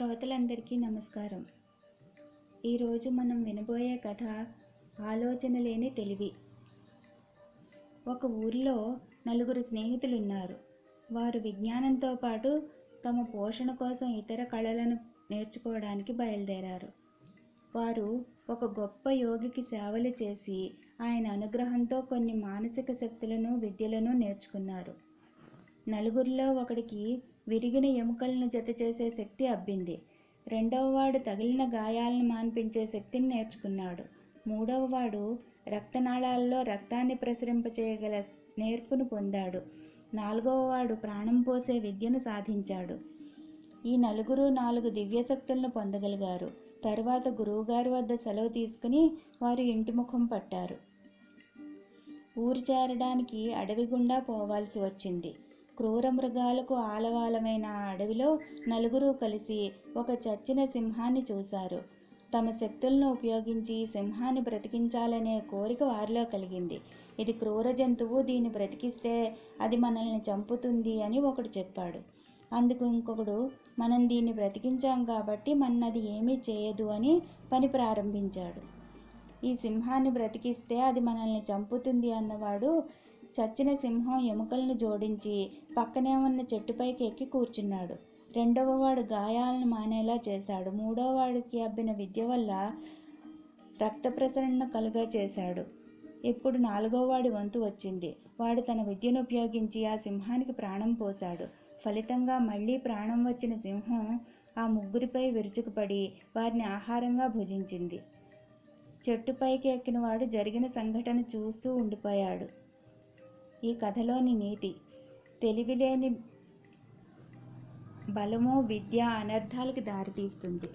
శ్రోతలందరికీ నమస్కారం. ఈరోజు మనం వినబోయే కథ ఆలోచన లేని తెలివి. ఒక ఊరిలో నలుగురు స్నేహితులున్నారు. వారు విజ్ఞానంతో పాటు తమ పోషణ కోసం ఇతర కళలను నేర్చుకోవడానికి బయలుదేరారు. వారు ఒక గొప్ప యోగికి సేవలు చేసి ఆయన అనుగ్రహంతో కొన్ని మానసిక శక్తులను విద్యలను నేర్చుకున్నారు. నలుగురిలో ఒకడికి విరిగిన ఎముకలను జతచేసే శక్తి అబ్బింది. రెండవవాడు తగిలిన గాయాలను మాన్పించే శక్తిని నేర్చుకున్నాడు. మూడవవాడు రక్తనాళాల్లో రక్తాన్ని ప్రసరింపచేయగల నేర్పును పొందాడు. నాల్గవవాడు ప్రాణం పోసే విద్యను సాధించాడు. ఈ నలుగురు నాలుగు దివ్యశక్తులను పొందగలిగారు. తరువాత గురువుగారి వద్ద సెలవు తీసుకుని వారు ఇంటి ముఖం పట్టారు. ఊరు చేరడానికి అడవి గుండా పోవాల్సి వచ్చింది. క్రూర మృగాలకు ఆలవాలమైన ఆ అడవిలో నలుగురు కలిసి ఒక చచ్చిన సింహాన్ని చూశారు. తమ శక్తులను ఉపయోగించి సింహాన్ని బ్రతికించాలనే కోరిక వారిలో కలిగింది. ఇది క్రూర జంతువు దీన్ని బ్రతికిస్తే అది మనల్ని చంపుతుంది అని ఒకడు చెప్పాడు. అందుకు ఇంకొకడు మనం దీన్ని బ్రతికించాం కాబట్టి మన్నది ఏమీ చేయదు అని పని ప్రారంభించాడు. ఈ సింహాన్ని బ్రతికిస్తే అది మనల్ని చంపుతుంది అన్నవాడు చచ్చిన సింహం ఎముకలను జోడించి పక్కనే ఉన్న చెట్టుపైకి ఎక్కి కూర్చున్నాడు. రెండవ వాడు గాయాలను మానేలా చేశాడు. మూడోవాడికి అబ్బిన విద్య వల్ల రక్త ప్రసరణ కలుగ చేశాడు. ఇప్పుడు నాలుగవ వాడి వంతు వచ్చింది. వాడు తన విద్యను ఉపయోగించి ఆ సింహానికి ప్రాణం పోశాడు. ఫలితంగా మళ్ళీ ప్రాణం వచ్చిన సింహం ఆ ముగ్గురిపై విరుచుకుపడి వారిని ఆహారంగా భుజించింది. చెట్టుపైకి ఎక్కిన వాడు జరిగిన సంఘటన చూస్తూ ఉండిపోయాడు. ఈ కథలోని నీతి. తెలివిలేని బలము విద్య అనర్థాలకు దారితీస్తుంది.